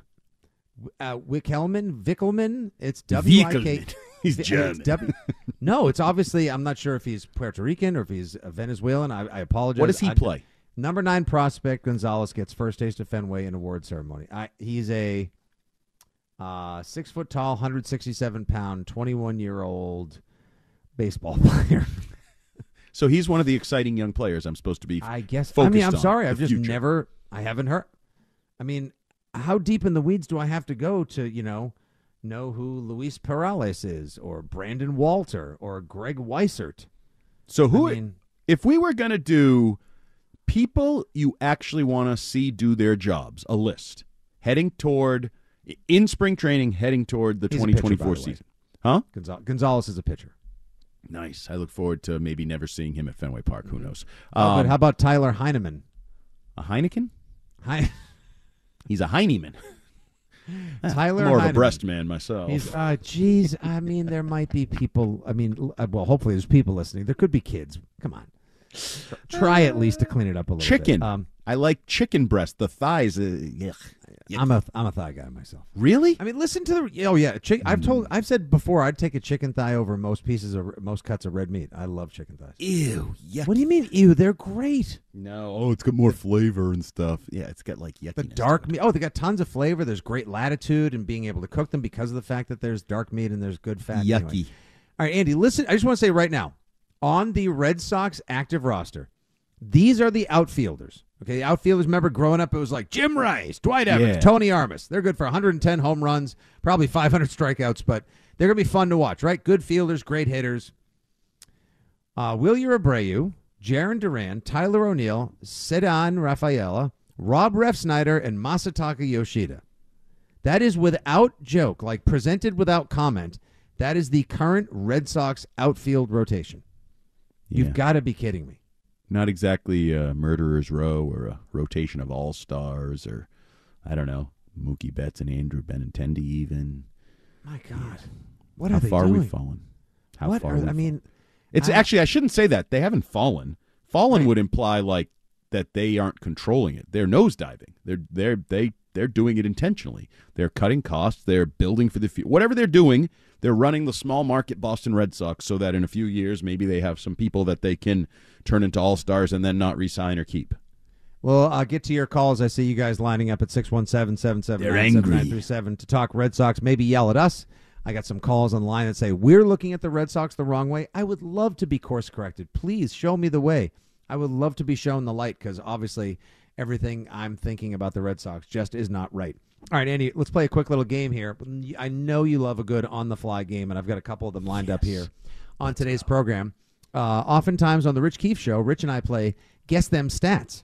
Speaker 3: Uh, Wikelman, Vickelman. It's W I K.
Speaker 4: Wikelman. He's
Speaker 3: it's
Speaker 4: German.
Speaker 3: W- no, it's obviously. I'm not sure if he's Puerto Rican or if he's Venezuelan. I, I apologize.
Speaker 4: What does he
Speaker 3: I-
Speaker 4: play?
Speaker 3: Number nine prospect Gonzalez gets first taste of Fenway in award ceremony. I, he's a uh, six foot tall, 167 pound, 21 year old baseball player.
Speaker 4: So he's one of the exciting young players I'm supposed to be.
Speaker 3: I guess. I mean, I'm
Speaker 4: on,
Speaker 3: sorry. I've just
Speaker 4: future.
Speaker 3: never. I haven't heard. I mean, how deep in the weeds do I have to go to, you know, know who Luis Perales is, or Brandon Walter, or Greg Weissert?
Speaker 4: So who?
Speaker 3: I mean-
Speaker 4: if we were going to do people you actually want to see do their jobs, a list heading toward in spring training, heading toward the
Speaker 3: He's pitcher, by
Speaker 4: 2024
Speaker 3: the
Speaker 4: season, huh?
Speaker 3: Gonzalez, Gonzalez is a pitcher.
Speaker 4: Nice. I look forward to maybe never seeing him at Fenway Park. Who knows?
Speaker 3: Oh, but
Speaker 4: Um,
Speaker 3: how about Tyler Heineman?
Speaker 4: a Heineken?
Speaker 3: Hi,
Speaker 4: He's a Heineman.
Speaker 3: Tyler
Speaker 4: More of a breast man myself.
Speaker 3: He's, uh, geez, I mean, there might be people. I mean, uh, well, hopefully there's people listening. There could be kids. Come on, Tr- try at least to clean it up a little.
Speaker 4: chicken.
Speaker 3: Bit. Um,
Speaker 4: I like chicken breast. The thighs. Uh.
Speaker 3: I'm a I'm a thigh guy myself.
Speaker 4: really?
Speaker 3: I mean, listen to the. Oh yeah, chick, I've told. I've said before. I'd take a chicken thigh over most pieces of most cuts of red meat. I love chicken thighs.
Speaker 4: Ew. Yuck.
Speaker 3: What do you mean? Ew, they're great.
Speaker 4: No. Oh, it's got more flavor and stuff. Yeah, it's got like yuckiness.
Speaker 3: The dark meat. Oh, they got tons of flavor. There's great latitude in being able to cook them because of the fact that there's dark meat and there's good fat. Anyway.
Speaker 4: Yucky.
Speaker 3: All right, Andy, listen. I just want to say right now on the Red Sox active roster, these are the outfielders. Okay, the outfielders. Remember, growing up, it was like Jim Rice, Dwight Evans,
Speaker 4: Yeah.
Speaker 3: Tony Armas. They're good for 110 home runs, probably 500 strikeouts, but they're gonna be fun to watch, right? Good fielders, great hitters. Uh, Wilyer Abreu, Jarren Duran, Tyler O'Neill, Ceddanne Rafaela, Rob Refsnyder, and Masataka Yoshida. That is without joke, like presented without comment. That is the current Red Sox outfield rotation. You've got to be kidding me.
Speaker 4: Not exactly a murderer's row or a rotation of all stars or I don't know, Mookie Betts and Andrew Benintendi even.
Speaker 3: My God, what
Speaker 4: How
Speaker 3: they
Speaker 4: far
Speaker 3: doing?
Speaker 4: we've fallen. How
Speaker 3: What
Speaker 4: far
Speaker 3: are-
Speaker 4: we've
Speaker 3: I mean,
Speaker 4: It's
Speaker 3: I-
Speaker 4: actually I shouldn't say that. They haven't fallen. Fallen would imply like that they aren't controlling it. They're nosediving. They're they're they they're doing it intentionally. They're cutting costs. They're building for the future. Whatever they're doing, they're running the small market Boston Red Sox so that in a few years maybe they have some people that they can turn into all stars and then not resign or keep.
Speaker 3: Well, I'll get to your calls. I see you guys lining up at 617
Speaker 4: They're angry.
Speaker 3: to talk Red Sox. Maybe yell at us. I got some calls on the line that say, We're looking at the Red Sox the wrong way. I would love to be course corrected. Please show me the way. I would love to be shown the light because obviously everything I'm thinking about the Red Sox just is not right. All right, Andy, let's play a quick little game here. I know you love a good on the fly game, and I've got a couple of them lined up here on today's program. Uh, oftentimes on the Rich Keefe Show, Rich and I play Guess Them Stats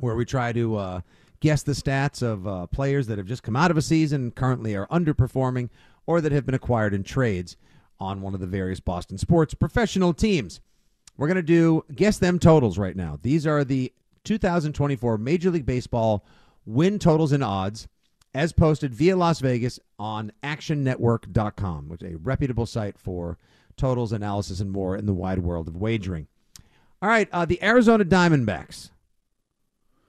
Speaker 3: where we try to uh, guess the stats of uh, players that have just come out of a season, currently are underperforming, or that have been acquired in trades on one of the various Boston sports professional teams. We're going to do guess them totals right now. These are the 2024 Major League Baseball win totals and odds as posted via Las Vegas on actionnetwork.com, which is a reputable site for totals analysis and more in the wide world of wagering. All right, uh, the Arizona Diamondbacks.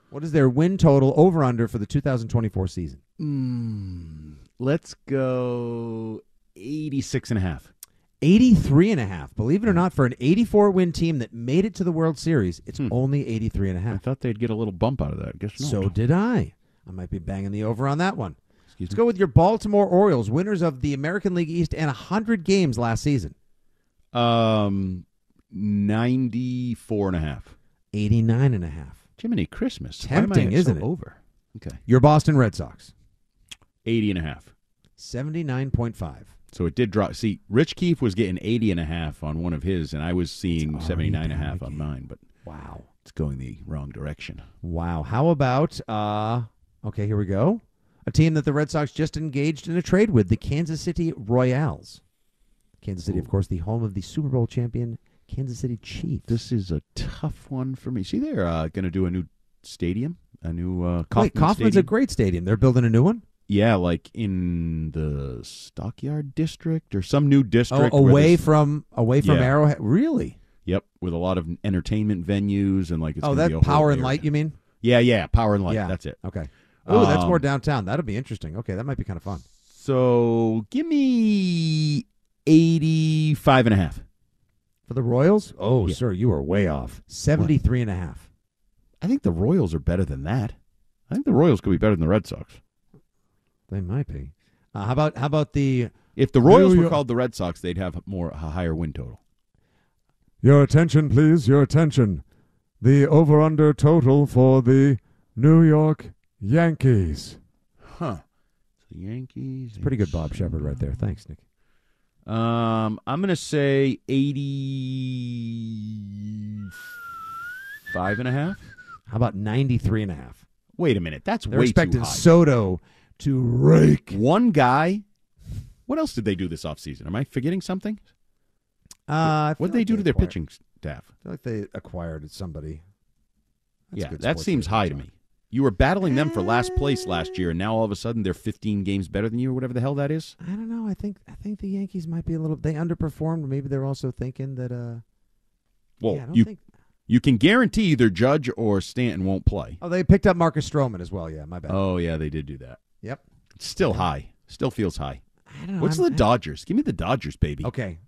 Speaker 3: What is their win total over under for the 2024 season?
Speaker 4: Mm, let's go 86 and a half.
Speaker 3: 83 and a half. Believe it or not, for an 84 win team that made it to the World Series, it's only 83 and a
Speaker 4: Hmm. I thought they'd get a little bump out of that. Guess not.
Speaker 3: So did I. I might be banging the over on that one.
Speaker 4: Excuse
Speaker 3: Let's
Speaker 4: me.
Speaker 3: go with your Baltimore Orioles, winners of the American League East and 100 games last season.
Speaker 4: Um, 94 and a half.
Speaker 3: 89 and a half.
Speaker 4: Jiminy Christmas. Why am I
Speaker 3: Tempting, isn't it?
Speaker 4: Over. Okay.
Speaker 3: Your Boston Red Sox,
Speaker 4: 80 and a half.
Speaker 3: 79.5.
Speaker 4: So it did drop. See, Rich Keefe was getting 80 and a half on one of his, and I was seeing
Speaker 3: It's
Speaker 4: 79 and a half on mine, but
Speaker 3: Wow.
Speaker 4: it's going the wrong direction.
Speaker 3: Wow. How about uh okay, here we go. A team that the Red Sox just engaged in a trade with, the Kansas City Royals. Kansas City, of course, the home of the Super Bowl champion Kansas City Chiefs.
Speaker 4: This is a tough one for me. See, they're uh, going to do a new stadium, a new uh, Kauffman
Speaker 3: Wait, Kauffman's a great stadium. They're building a new one?
Speaker 4: Yeah, like in the Stockyard district or some new
Speaker 3: Oh,
Speaker 4: district. where
Speaker 3: away from away from
Speaker 4: Yeah.
Speaker 3: Arrowhead. Really?
Speaker 4: Yep, with a lot of entertainment venues and like. It's
Speaker 3: oh, that power and
Speaker 4: area.
Speaker 3: light, you mean?
Speaker 4: Yeah, yeah, power and light.
Speaker 3: Yeah.
Speaker 4: That's it.
Speaker 3: Okay. Oh, that's more
Speaker 4: Um,
Speaker 3: downtown. That'll be interesting. Okay, that might be kind of fun.
Speaker 4: So give me 85 and a half.
Speaker 3: For the Royals? Oh,
Speaker 4: Yeah.
Speaker 3: sir, you are way off. 73 and a half.
Speaker 4: I think the Royals are better than that. I think the Royals could be better than the Red Sox.
Speaker 3: They might be. Uh, how about how about the
Speaker 4: If the Royals were called the Red Sox, they'd have more a higher win total.
Speaker 10: Your attention, please. Your attention. The over under total for the New York Yankees.
Speaker 4: Huh. So Yankees.
Speaker 3: It's pretty good Bob Sheppard right there. Thanks, Nick.
Speaker 4: Um, I'm gonna say 85 and.
Speaker 3: How about 93 and a half?
Speaker 4: Wait a minute, that's
Speaker 3: They're
Speaker 4: way
Speaker 3: expecting
Speaker 4: too high.
Speaker 3: Soto to rake.
Speaker 4: One guy. What else did they do this offseason? Am I forgetting something?
Speaker 3: Uh,
Speaker 4: what did they do to their pitching staff?
Speaker 3: I feel like they acquired somebody. That's
Speaker 4: yeah, that seems high to me. You were battling them for last place last year, and now all of a sudden they're 15 games better than you, or whatever the hell that is.
Speaker 3: I don't know. I think I think the Yankees might be a little. They underperformed. Maybe they're also thinking that. uh
Speaker 4: Well,
Speaker 3: yeah, I don't
Speaker 4: you
Speaker 3: think.
Speaker 4: you can guarantee either Judge or Stanton won't play.
Speaker 3: Oh, they picked up Marcus Stroman as well. Yeah, my bad.
Speaker 4: Oh yeah, they did do that.
Speaker 3: Yep.
Speaker 4: It's still high. Still feels high.
Speaker 3: I don't know.
Speaker 4: What's
Speaker 3: I'm-
Speaker 4: the Dodgers? Give me the Dodgers, baby.
Speaker 3: Okay,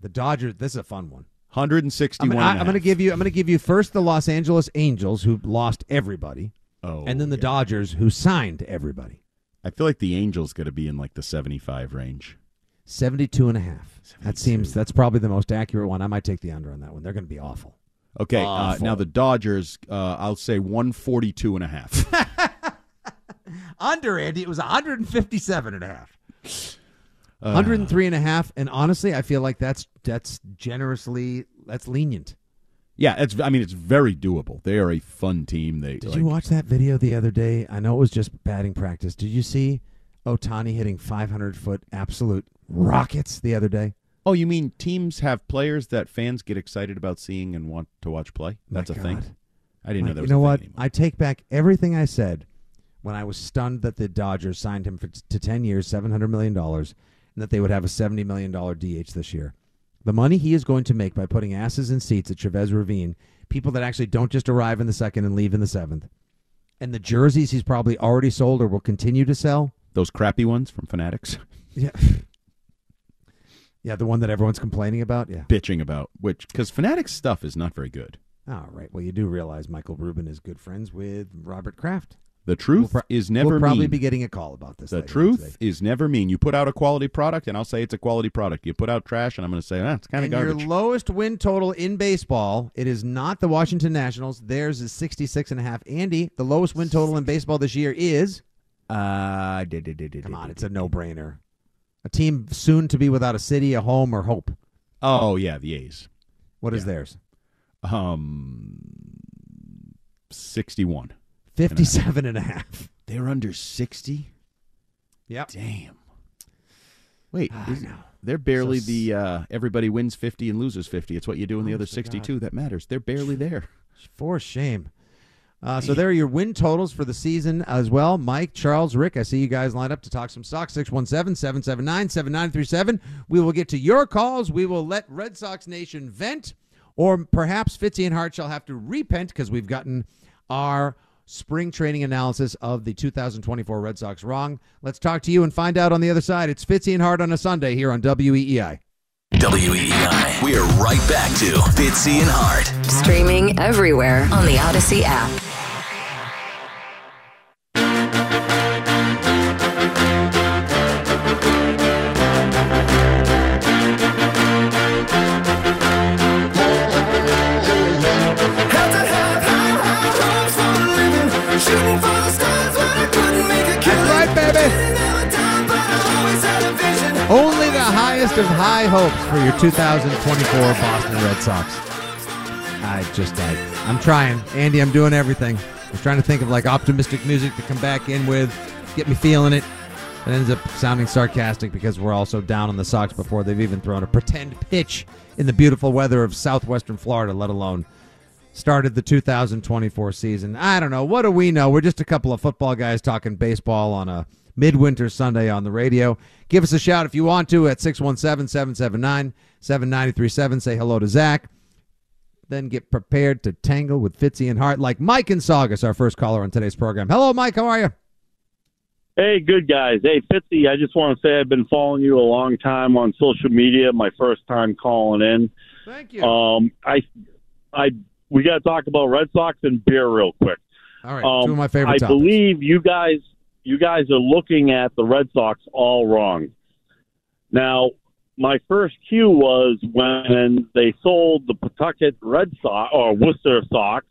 Speaker 3: the Dodgers. This is a fun one.
Speaker 4: 161.
Speaker 3: I'm, I-
Speaker 4: and a
Speaker 3: I'm going to give you. I'm going to give you first the Los Angeles Angels, who lost everybody,
Speaker 4: Oh,
Speaker 3: and then the
Speaker 4: yeah.
Speaker 3: Dodgers, who signed everybody.
Speaker 4: I feel like the Angels got to be in like the 75 range.
Speaker 3: 72 and a half. That seems that's probably the most accurate one. I might take the under on that one. They're going to be awful.
Speaker 4: Okay, uh,
Speaker 3: Awful.
Speaker 4: now the Dodgers, uh, I'll say 142 and a half.
Speaker 3: Under Andy, it was 157 and a half.
Speaker 4: Uh,
Speaker 3: 103 and a half and honestly, I feel like that's that's generously that's lenient.
Speaker 4: yeah, it's. I mean, it's very doable. They are a fun team. They
Speaker 3: Did
Speaker 4: like,
Speaker 3: you watch that video the other day? I know it was just batting practice. Did you see Ohtani hitting 500 foot absolute rockets the other day?
Speaker 4: Oh, you mean teams have players that fans get excited about seeing and want to watch play?
Speaker 3: My
Speaker 4: That's a
Speaker 3: God.
Speaker 4: thing. I didn't
Speaker 3: My-
Speaker 4: know that
Speaker 3: you
Speaker 4: was
Speaker 3: know
Speaker 4: a
Speaker 3: what?
Speaker 4: thing anymore.
Speaker 3: I take back everything I said when I was stunned that the Dodgers signed him for, to 10 years, $700 million, and that they would have a $70 million DH this year. The money he is going to make by putting asses in seats at Chavez Ravine, people that actually don't just arrive in the second and leave in the seventh, and the jerseys he's probably already sold or will continue to sell.
Speaker 4: Those crappy ones from Fanatics.
Speaker 3: Yeah. Yeah, the one that everyone's complaining about. Yeah.
Speaker 4: Bitching about which because Fanatics stuff is not very good.
Speaker 3: All right. Well, you do realize Michael Rubin is good friends with Robert Kraft.
Speaker 4: The truth
Speaker 3: We'll pro-
Speaker 4: is never
Speaker 3: We'll probably
Speaker 4: mean.
Speaker 3: be getting a call about this.
Speaker 4: the truth is never mean. You put out a quality product, and I'll say it's a quality product. You put out trash, and I'm going to say ah, it's kind of
Speaker 3: and
Speaker 4: garbage.
Speaker 3: your lowest win total in baseball, it is not the Washington Nationals. Theirs is 66 and a half. Andy, the lowest win total in baseball this year is
Speaker 4: uh, did, did, did, did,
Speaker 3: Come on, it's a no-brainer. A team soon to be without a city, a home, or hope.
Speaker 4: Oh yeah, the A's.
Speaker 3: What is
Speaker 4: Yeah.
Speaker 3: theirs?
Speaker 4: Um, sixty-one.
Speaker 3: 57 and a half.
Speaker 4: They're under sixty.
Speaker 3: Yep.
Speaker 4: Damn. Wait,
Speaker 3: I
Speaker 4: is-
Speaker 3: know.
Speaker 4: they're barely
Speaker 3: So s-
Speaker 4: the uh, everybody wins fifty and loses fifty. It's what you do in the other
Speaker 3: Honest to God.
Speaker 4: sixty-two that matters. They're barely there.
Speaker 3: For shame. Uh, so there are your win totals for the season as well. Mike, Charles, Rick, I see you guys lined up to talk some Sox. 617-779-7937. We will get to your calls. We will let Red Sox Nation vent, or perhaps Fitzy and Hart shall have to repent because we've gotten our spring training analysis of the 2024 Red Sox wrong. Let's talk to you and find out on the other side. It's Fitzy and Hart on a Sunday here on WEEI.
Speaker 2: WEEI. We are right back to Fitzy and Hart.
Speaker 8: Streaming everywhere on the Audacy app.
Speaker 3: High hopes for your 2024 Boston Red Sox. I just, I, I'm trying, Andy. I'm doing everything. I'm trying to think of like optimistic music to come back in with, get me feeling it. It ends up sounding sarcastic because we're also down on the Sox before they've even thrown a pretend pitch in the beautiful weather of southwestern Florida, let alone started the 2024 season. I don't know. What do we know? We're just a couple of football guys talking baseball on a midwinter Sunday on the radio. Give us a shout if you want to at 617 779 7937. Say hello to Zach. Then get prepared to tangle with Fitzy and Hart like Mike and Saugus, our first caller on today's program. Hello, Mike. How are you?
Speaker 11: Hey, good guys. Hey, Fitzy, I just want to say I've been following you a long time on social media. My first time calling in.
Speaker 3: Thank you.
Speaker 11: Um, I, I, we got to talk about Red Sox and beer real quick.
Speaker 3: All right,
Speaker 11: Um,
Speaker 3: two of my favorite
Speaker 11: I
Speaker 3: topics.
Speaker 11: believe you guys, you guys are looking at the Red Sox all wrong. Now, my first cue was when they sold the Pawtucket Red Sox or Worcester Sox,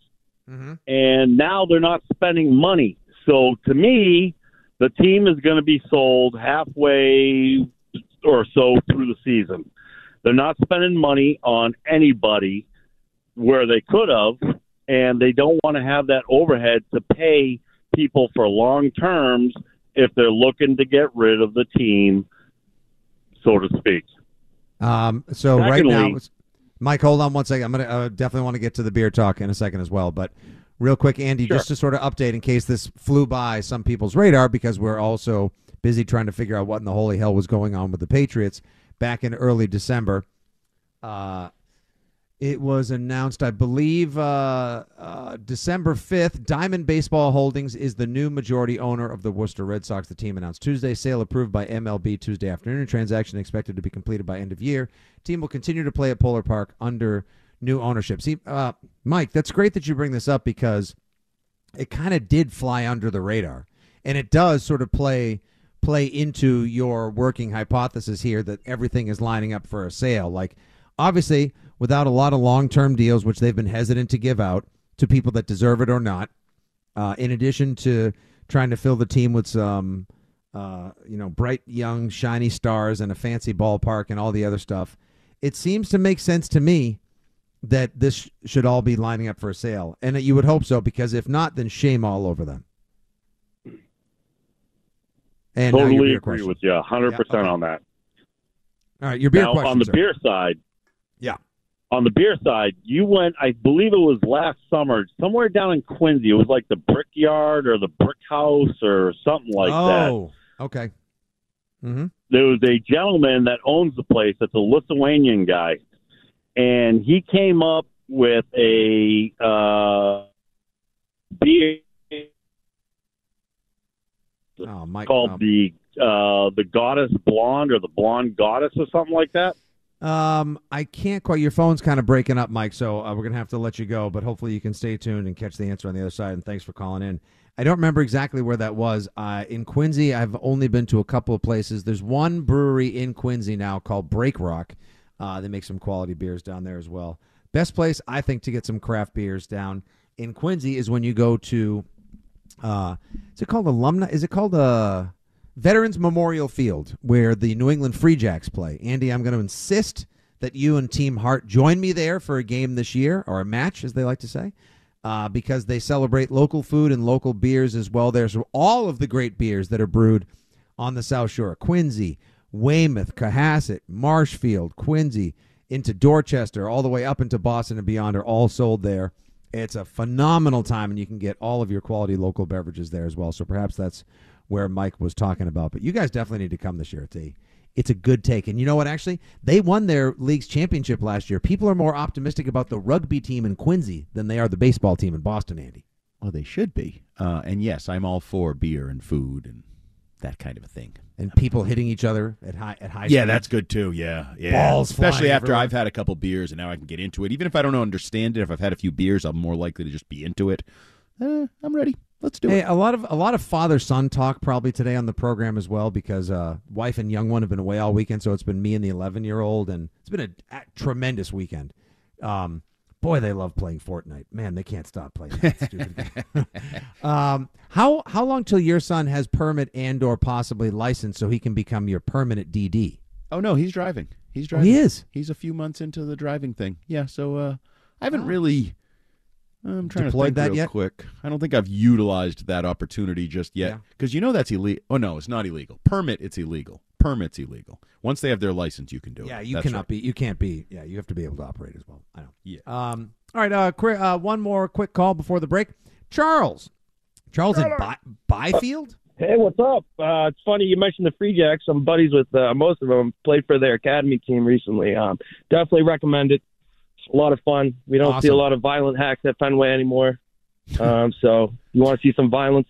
Speaker 3: Mm-hmm.
Speaker 11: and now they're not spending money. So to me, the team is going to be sold halfway or so through the season. They're not spending money on anybody where they could have, and they don't want to have that overhead to pay people for long terms if they're looking to get rid of the team, so to speak.
Speaker 3: Um, so right now, Mike, hold on one second. I'm gonna uh, definitely want to get to the beer talk in a second as well. But real quick, Andy,
Speaker 11: Sure.
Speaker 3: just to sort of update in case this flew by some people's radar because we're also busy trying to figure out what in the holy hell was going on with the Patriots back in early December. Uh, it was announced, I believe, uh, uh, December 5th. Diamond Baseball Holdings is the new majority owner of the Worcester Red Sox. The team announced Tuesday. Sale approved by MLB Tuesday afternoon. Transaction expected to be completed by end of year. Team will continue to play at Polar Park under new ownership. See, uh, Mike, that's great that you bring this up because it kind of did fly under the radar, and it does sort of play play into your working hypothesis here that everything is lining up for a sale. Like, obviously, without a lot of long term deals, which they've been hesitant to give out to people that deserve it or not. Uh, in addition to trying to fill the team with some, uh, you know, bright young shiny stars and a fancy ballpark and all the other stuff, it seems to make sense to me that this should all be lining up for a sale, and that you would hope so because if not, then shame all over them. And
Speaker 11: totally agree
Speaker 3: question.
Speaker 11: with you, 100%
Speaker 3: okay.
Speaker 11: on that.
Speaker 3: All right, your beer
Speaker 11: now,
Speaker 3: question,
Speaker 11: on the
Speaker 3: sir.
Speaker 11: beer side,
Speaker 3: Yeah.
Speaker 11: On the beer side, you went, I believe it was last summer, somewhere down in Quincy. It was like the Brickyard or the Brick House or something like that.
Speaker 3: oh, okay. Mm-hmm.
Speaker 11: There was a gentleman that owns the place that's a Lithuanian guy, and he came up with a uh, beer
Speaker 3: Oh, Mike.
Speaker 11: called
Speaker 3: um,
Speaker 11: the uh, the Goddess Blonde or the Blonde Goddess or something like that.
Speaker 3: Um, I can't quite. Your phone's kind of breaking up, Mike. So uh, we're gonna have to let you go. But hopefully you can stay tuned and catch the answer on the other side. And thanks for calling in. I don't remember exactly where that was. Uh, in Quincy, I've only been to a couple of places. There's one brewery in Quincy now called Break Rock. Uh, they make some quality beers down there as well. Best place I think to get some craft beers down in Quincy is when you go to. Uh, is it called alumni? Is it called uh, Veterans Memorial Field where the New England Free Jacks play? Andy, I'm going to insist that you and Team Hart join me there for a game this year or a match, as they like to say, uh, because they celebrate local food and local beers as well. There, so all of the great beers that are brewed on the South Shore: Quincy, Weymouth, Cohasset, Marshfield, Quincy, into Dorchester, all the way up into Boston and beyond, are all sold there. It's a phenomenal time, and you can get all of your quality local beverages there as well. So perhaps that's where Mike was talking about. But you guys definitely need to come this year. It's a it's a good take. And you know what? Actually, they won their league's championship last year. People are more optimistic about the rugby team in Quincy than they are the baseball team in Boston. Andy.
Speaker 4: Well, they should be. Uh, and yes, I'm all for beer and food and that kind of a thing.
Speaker 3: And people hitting each other at high at high.
Speaker 4: Yeah,
Speaker 3: speed.
Speaker 4: that's good too. Yeah, yeah.
Speaker 3: Balls
Speaker 4: especially after
Speaker 3: everywhere.
Speaker 4: I've had a couple beers and now I can get into it. Even if I don't understand it, if I've had a few beers, I'm more likely to just be into it. Eh, I'm ready. Let's do
Speaker 3: Hey,
Speaker 4: it.
Speaker 3: a lot of a lot of father son talk probably today on the program as well because uh, wife and young one have been away all weekend, so it's been me and the 11 year old, and it's been a, a tremendous weekend. Um, boy, they love playing Fortnite. Man, they can't stop playing that stupid game. um, how how long till your son has permit and or possibly license so he can become your permanent DD?
Speaker 4: Oh no, he's driving. He's
Speaker 3: Oh,
Speaker 4: driving.
Speaker 3: he is.
Speaker 4: He's a few months into the driving thing. Yeah, so uh, I haven't really. I'm trying
Speaker 3: Deployed
Speaker 4: to think
Speaker 3: that
Speaker 4: real
Speaker 3: yet?
Speaker 4: quick. I don't think I've utilized that opportunity just yet because you know that's illegal. Oh no, it's not illegal. Permit, it's illegal. Permit's illegal. Once they have their license, you can do it.
Speaker 3: Yeah, you
Speaker 4: That's
Speaker 3: cannot
Speaker 4: right.
Speaker 3: be. You can't be. Yeah, you have to be able to operate as well. I know.
Speaker 4: Yeah.
Speaker 3: Um. All right. Uh. Quick, uh one more quick call before the break. Charles. Charles in By- Byfield.
Speaker 12: Hey, what's up? Uh, it's funny you mentioned the Free Jacks. I'm buddies with uh, most of them. Played for their academy team recently. Um, definitely recommend it. A lot of fun. We don't see a lot of violent hacks at Fenway anymore. Um, so you want to see some violence,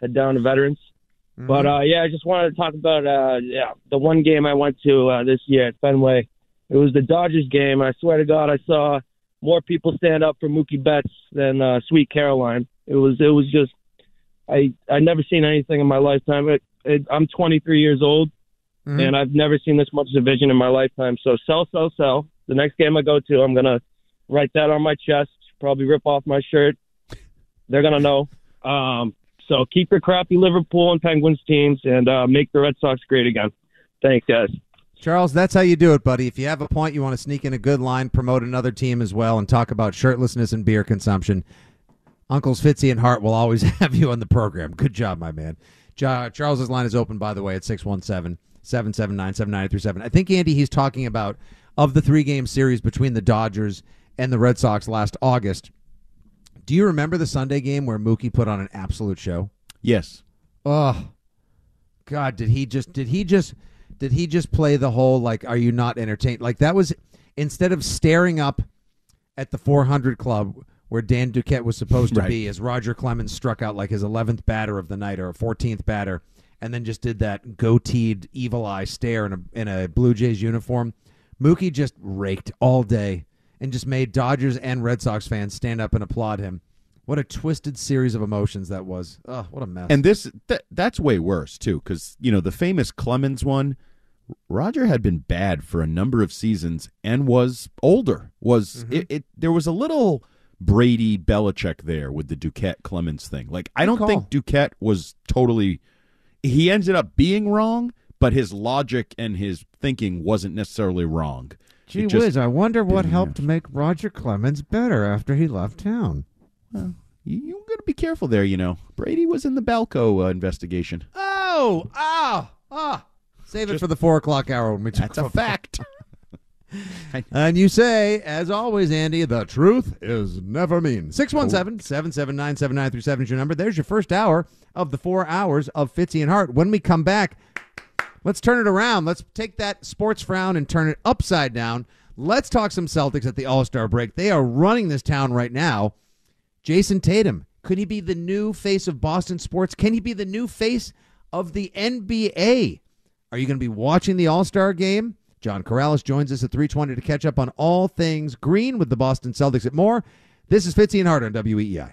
Speaker 12: head down to Veterans. But uh, yeah, I just wanted to talk about uh, yeah the one game I went to uh, this year at Fenway. It was the Dodgers game. I swear to God, I saw more people stand up for Mookie Betts than uh, Sweet Caroline. It was it was just I I never seen anything in my lifetime. It, it, I'm 23 years old,
Speaker 3: Mhm.
Speaker 12: and I've never seen this much division in my lifetime. So sell, sell, sell. The next game I go to, I'm gonna write that on my chest. Probably rip off my shirt. They're gonna know. Um, so keep your crappy Liverpool and Penguins teams, and uh, make the Red Sox great again. Thanks, guys.
Speaker 3: Charles, that's how you do it, buddy. If you have a point, you want to sneak in a good line, promote another team as well, and talk about shirtlessness and beer consumption. Uncles Fitzy and Hart will always have you on the program. Good job, my man. Charles's line is open, by the way, at 617 779 7937. I think, Andy, he's talking about of the three game series between the Dodgers and the Red Sox last August. Do you remember the Sunday game where Mookie put on an absolute show?
Speaker 4: Yes.
Speaker 3: Oh, God! Did he just? Did he just? Did he just play the whole like? Are you not entertained? Like that was instead of staring up at the 400 club where Dan Duquette was supposed to
Speaker 4: Right.
Speaker 3: be, as Roger Clemens struck out like his 11th batter of the night or 14th batter, and then just did that goateed evil eye stare in a in a Blue Jays uniform. Mookie just raked all day and just made Dodgers and Red Sox fans stand up and applaud him. What a twisted series of emotions that was. Oh, what a mess.
Speaker 4: And this th- that's way worse too, because you know the famous Clemens one. Roger had been bad for a number of seasons and was older. Was mm-hmm. it, it? There was a little Brady Belichick there with the Duquette Clemens thing. Like I don't think Duquette was totally. He ended up being wrong, but his logic and his thinking wasn't necessarily wrong.
Speaker 3: Gee
Speaker 4: just
Speaker 3: whiz, I wonder what helped make Roger Clemens better after he left town.
Speaker 4: You, you got to be careful there. You know, Brady was in the Balco uh, investigation.
Speaker 3: Oh, ah, ah. Save it for the four o'clock hour when we talk
Speaker 4: That's a fact.
Speaker 3: and you say, as always, Andy, the truth is never mean. 617 779 7937 is your number. There's your first hour of the four hours of Fitzy and Hart. When we come back, let's turn it around. Let's take that sports frown and turn it upside down. Let's talk some Celtics at the All Star break. They are running this town right now. Jayson Tatum, could he be the new face of Boston sports? Can he be the new face of the NBA? Are you going to be watching the All Star game? John Karalis joins us at 320 to catch up on all things green with the Boston Celtics at more. This is Fitzy and Hart on WEEI.